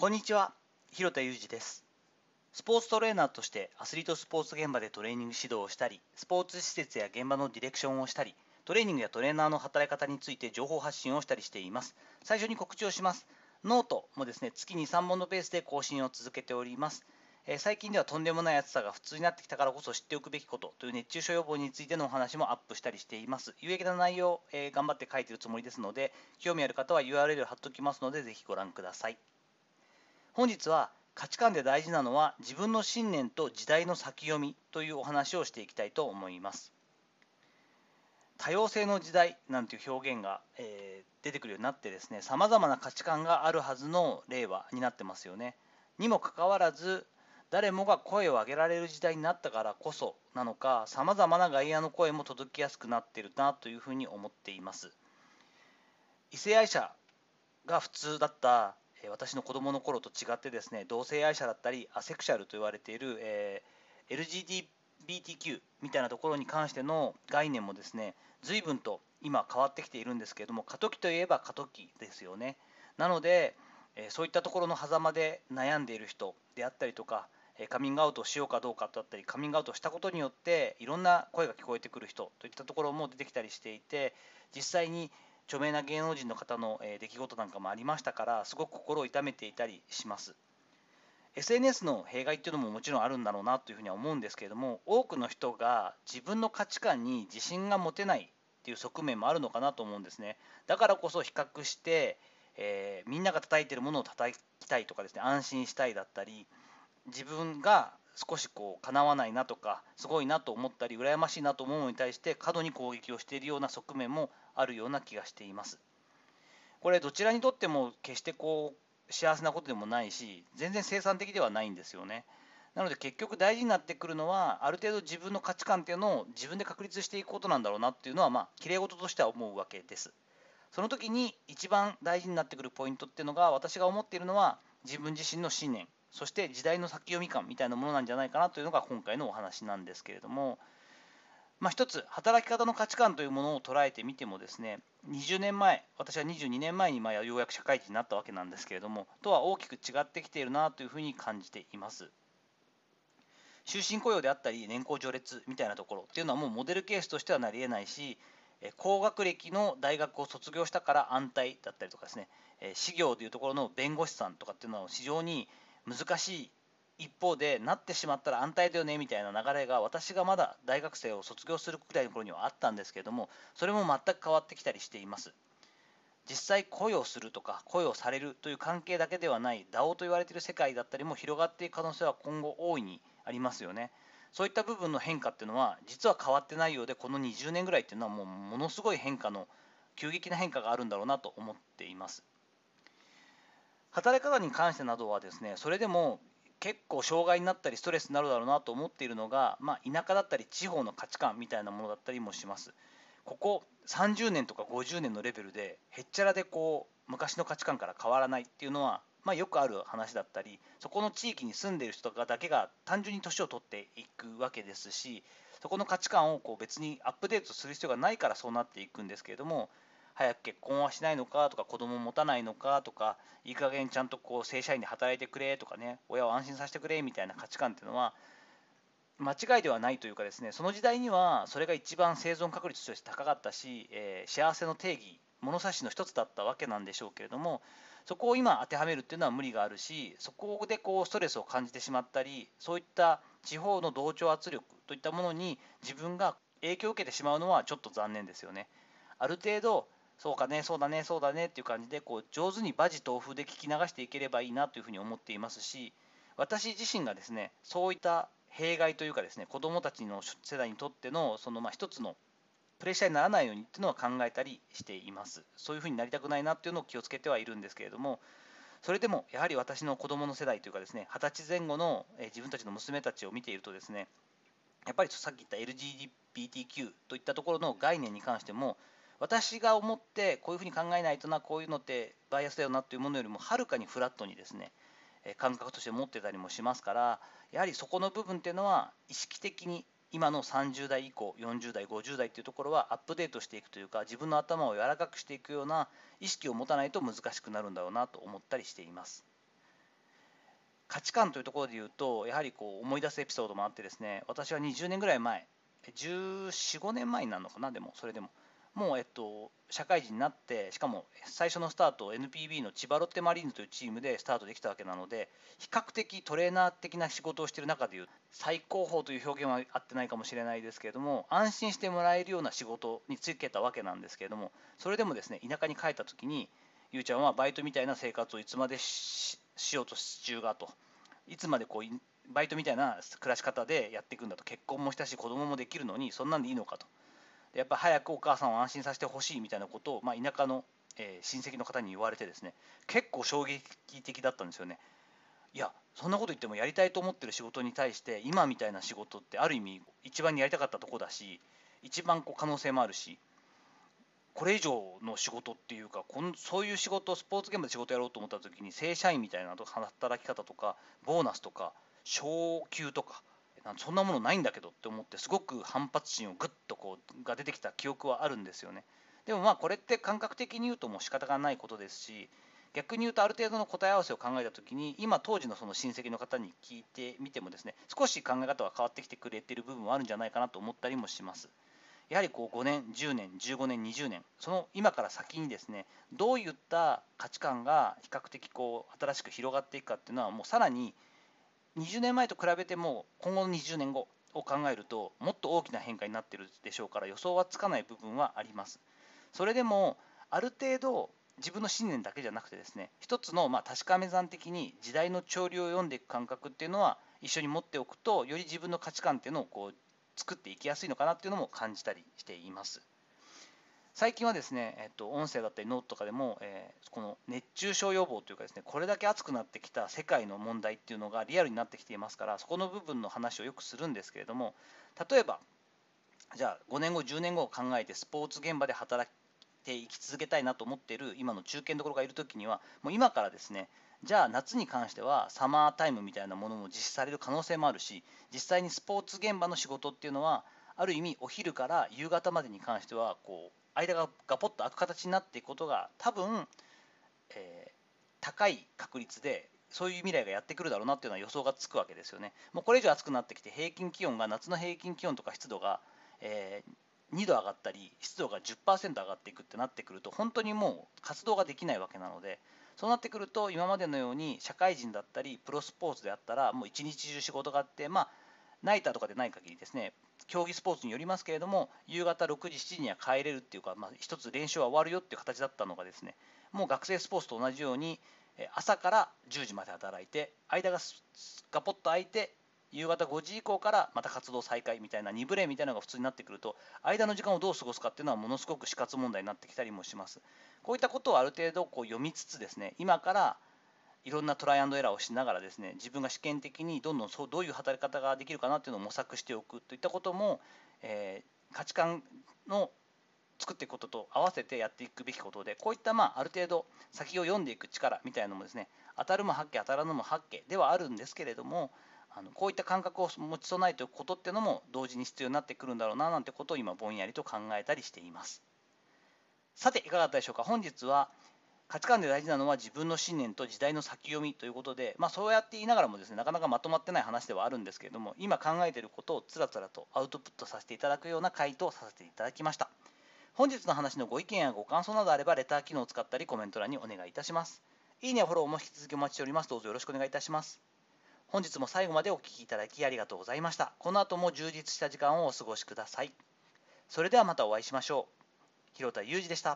こんにちは、広田裕二です。スポーツトレーナーとしてアスリートスポーツ現場でトレーニング指導をしたり、スポーツ施設や現場のディレクションをしたり、トレーニングやトレーナーの働き方について情報発信をしたりしています。最初に告知をします。ノートもですね、月に3本のペースで更新を続けております。えー最近ではとんでもない暑さが普通になってきたからこそ知っておくべきことという熱中症予防についてのお話もアップしたりしています。有益な内容、えー頑張って書いているつもりですので、興味ある方は URL 貼っておきますので、ぜひご覧ください。本日は価値観で大事なのは自分の信念と時代の先読みというお話をしていきたいと思います。多様性の時代なんていう表現が、えー出てくるようになってですね、さまざまな価値観があるはずの令和になってますよね。にもかかわらず、誰もが声を上げられる時代になったからこそなのか、さまざまな外野の声も届きやすくなってるなというふうに思っています。異性愛者が普通だった私の子供の頃と違ってですね同性愛者だったりアセクシャルと言われている、えー LGBTQ みたいなところに関しての概念もですね随分と今変わってきているんですけれども過渡期といえば過渡期ですよね。なので、えーそういったところの狭間で悩んでいる人であったりとかカミングアウトをしようかどうかだったりカミングアウトしたことによっていろんな声が聞こえてくる人といったところも出てきたりしていて実際に著名な芸能人の方のえ出来事なんかもありましたからすごく心を痛めていたりします。SNS の弊害っていうのももちろんあるんだろうなというふうには思うんですけれども多くの人が自分の価値観に自信が持てないっていう側面もあるのかなと思うんですね。だからこそ比較して、えーみんなが叩いてるものを叩きたいとかですね安心したいだったり自分が少しこう叶わないなとかすごいなと思ったり羨ましいなと思うのに対して過度に攻撃をしているような側面もあるような気がしています。これどちらにとっても決してこう幸せなことでもないし全然生産的ではないんですよね。なので結局大事になってくるのはある程度自分の価値観っていうのを自分で確立していくことなんだろうなっていうのはまあ綺麗事としては思うわけです。その時に一番大事になってくるポイントっていうのが私が思っているのは自分自身の信念そして時代の先読み感みたいなものなんじゃないかなというのが今回のお話なんですけれども、まあ、一つ働き方の価値観というものを捉えてみてもですね20年前私は22年前にまあようやく社会人になったわけなんですけれどもとは大きく違ってきているなというふうに感じています。終身雇用であったり年功序列みたいなところっていうのはもうモデルケースとしてはなり得ないしえ高学歴の大学を卒業したから安泰だったりとかですねえー私業というところの弁護士さんとかっていうのは非常に難しい一方でなってしまったら安泰だよねみたいな流れが私がまだ大学生を卒業するくらいの頃にはあったんですけれどもそれも全く変わってきたりしています。実際恋をするとか恋をされるという関係だけではない DAO と言われている世界だったりも広がっていく可能性は今後大いにありますよね。そういった部分の変化っていうのは実は変わってないようでこの20年ぐらいっていうのはもうものすごい変化の急激な変化があるんだろうなと思っています。働き方に関してなどはですねそれでも結構障害になったりストレスになるだろうなと思っているのが、まあ、田舎だったり地方の価値観みたいなものだったりもします。ここ30年とか50年のレベルでへっちゃらでこう昔の価値観から変わらないっていうのは、まあ、よくある話だったりそこの地域に住んでいる人だけが単純に年を取っていくわけですしそこの価値観をこう別にアップデートする必要がないからそうなっていくんですけれども早く結婚はしないのかとか子供を持たないのかとかいい加減ちゃんとこう正社員で働いてくれとかね親を安心させてくれみたいな価値観っていうのは間違いではないというかですねその時代にはそれが一番生存確率として高かったし、えー幸せの定義物差しの一つだったわけなんでしょうけれどもそこを今当てはめるっていうのは無理があるしそこでこうストレスを感じてしまったりそういった地方の同調圧力といったものに自分が影響を受けてしまうのはちょっと残念ですよね。ある程度そうかね、そうだね、そうだねっていう感じでこう上手に馬事豆腐で聞き流していければいいなというふうに思っていますし私自身がですねそういった弊害というかですね子どもたちの世代にとってのそのまあ一つのプレッシャーにならないようにっていうのは考えたりしています。そういうふうになりたくないなっていうのを気をつけてはいるんですけれどもそれでもやはり私の子どもの世代というかですね二十歳前後の自分たちの娘たちを見ているとですねやっぱりさっき言った LGBTQ といったところの概念に関しても私が思ってこういうふうに考えないとなこういうのってバイアスだよなというものよりもはるかにフラットにですね感覚として持ってたりもしますからやはりそこの部分っていうのは意識的に今の30代以降40代50代っていうところはアップデートしていくというか自分の頭を柔らかくしていくような意識を持たないと難しくなるんだろうなと思ったりしています。価値観というところで言うとやはりこう思い出すエピソードもあってですね私は20年ぐらい前1415年前になるのかなでもそれでも。もう、えっと、社会人になってしかも最初のスタート NPB の千葉ロッテマリーンズというチームでスタートできたわけなので比較的トレーナー的な仕事をしている中でいう最高峰という表現は合ってないかもしれないですけれども安心してもらえるような仕事に就けたわけなんですけれどもそれでもですね田舎に帰った時にゆうちゃんはバイトみたいな生活をいつまでしようとし中がと。いつまでこうバイトみたいな暮らし方でやっていくんだと結婚もしたし子供もできるのにそんなんでいいのかと。やっぱ早くお母さんを安心させてほしいみたいなことを、まあ、田舎の、えー、親戚の方に言われてですね結構衝撃的だったんですよね。いやそんなこと言ってもやりたいと思ってる仕事に対して今みたいな仕事ってある意味一番にやりたかったとこだし一番こう可能性もあるしこれ以上の仕事っていうかこのそういう仕事スポーツ現場で仕事やろうと思った時に正社員みたいな働き方とかボーナスとか昇給とかそんなものないんだけどって思ってすごく反発心をぐっとこうが出てきた記憶はあるんですよね。でもまあこれって感覚的に言うともう仕方がないことですし逆に言うとある程度の答え合わせを考えた時に今当時のその親戚の方に聞いてみてもですね少し考え方は変わってきてくれてる部分はあるんじゃないかなと思ったりもします。やはりこう5年10年15年20年その今から先にですねどういった価値観が比較的こう新しく広がっていくかっていうのはもうさらに20年前と比べても今後の20年後を考えるともっと大きな変化になってるでしょうから予想はつかない部分はあります。それでもある程度自分の信念だけじゃなくてですね一つのま確かめ算的に時代の潮流を読んでいく感覚っていうのは一緒に持っておくとより自分の価値観っていうのをこう作っていきやすいのかなっていうのも感じたりしています。最近はですね、えっと、音声だったりノートとかでも、えー、この熱中症予防というかですねこれだけ暑くなってきた世界の問題っていうのがリアルになってきていますからそこの部分の話をよくするんですけれども例えばじゃあ5年後10年後を考えてスポーツ現場で働いていき続けたいなと思っている今の中堅どころがいる時にはもう今からですねじゃあ夏に関してはサマータイムみたいなものも実施される可能性もあるし実際にスポーツ現場の仕事っていうのはある意味お昼から夕方までに関してはこう間がガポッと開く形になっていくことが多分、えー、高い確率でそういう未来がやってくるだろうなっていうのは予想がつくわけですよね。もうこれ以上暑くなってきて平均気温が夏の平均気温とか湿度が、えー、2度上がったり湿度が10%上がっていくってなってくると本当にもう活動ができないわけなのでそうなってくると今までのように社会人だったりプロスポーツであったらもう一日中仕事があってまあナイターとかでない限りですね競技スポーツによりますけれども夕方6時7時には帰れるっていうか、まあ、一つ練習は終わるよっていう形だったのがですねもう学生スポーツと同じように朝から10時まで働いて間がガポッと空いて夕方5時以降からまた活動再開みたいな2ブレみたいなのが普通になってくると間の時間をどう過ごすかっていうのはものすごく死活問題になってきたりもします。こういったことをある程度こう読みつつですね今からいろんなトライアンドエラーをしながらですね自分が試験的にどんどんそうどういう働き方ができるかなっていうのを模索しておくといったことも、えー、価値観の作っていくことと合わせてやっていくべきことでこういったまあある程度先を読んでいく力みたいなのもですね当たるも八卦当たらぬも八卦ではあるんですけれどもあのこういった感覚を持ち備えておくことっていうのも同時に必要になってくるんだろうななんてことを今ぼんやりと考えたりしています。さていかがだったでしょうか？本日は価値観で大事なのは自分の信念と時代の先読みということで、まあ、そうやって言いながらもですねなかなかまとまってない話ではあるんですけれども今考えていることをつらつらとアウトプットさせていただくような回答をさせていただきました。本日の話のご意見やご感想などあればレター機能を使ったりコメント欄にお願いいたします。いいねフォローも引き続きお待ちしております。どうぞよろしくお願いいたします。本日も最後までお聴きいただきありがとうございました。この後も充実した時間をお過ごしください。それではまたお会いしましょう。広田裕二でした。